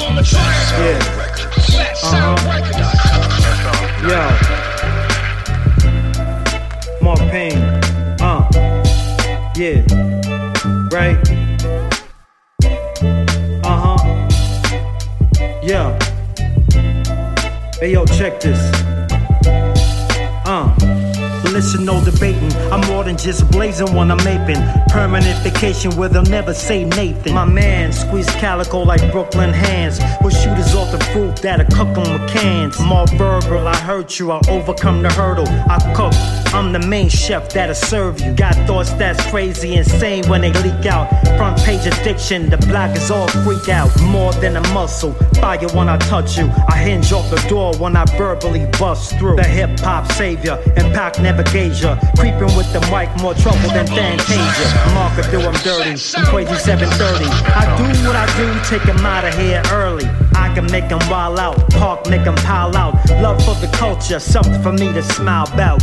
Yeah. Uh-huh. Yo. More pain. Uh. Yeah. Right. Uh huh. Yeah. Hey yo, check this. Listen, no debating. I'm more than just blazing when I'm aping. Permanent vacation where they'll never say Nathan. My man, squeeze calico like Brooklyn hands. With shooters off the fruit that'll cook 'em with cans. More verbal, I hurt you, I'll overcome the hurdle. I cook, I'm the main chef that'll serve you. Got thoughts that's crazy, insane when they leak out. Front page addiction, the bloggers all freak out. More than a muscle, fire when I touch you. I hinge off the door when I verbally bust through. The hip hop savior, impact gauge. Creeping with the mic, more trouble than Fantasia. Marker do I'm dirty, I'm crazy 730. I do what I do, take 'em out of here early. I can make 'em wild out, park make 'em pile out. Love for the culture, something for me to smile about.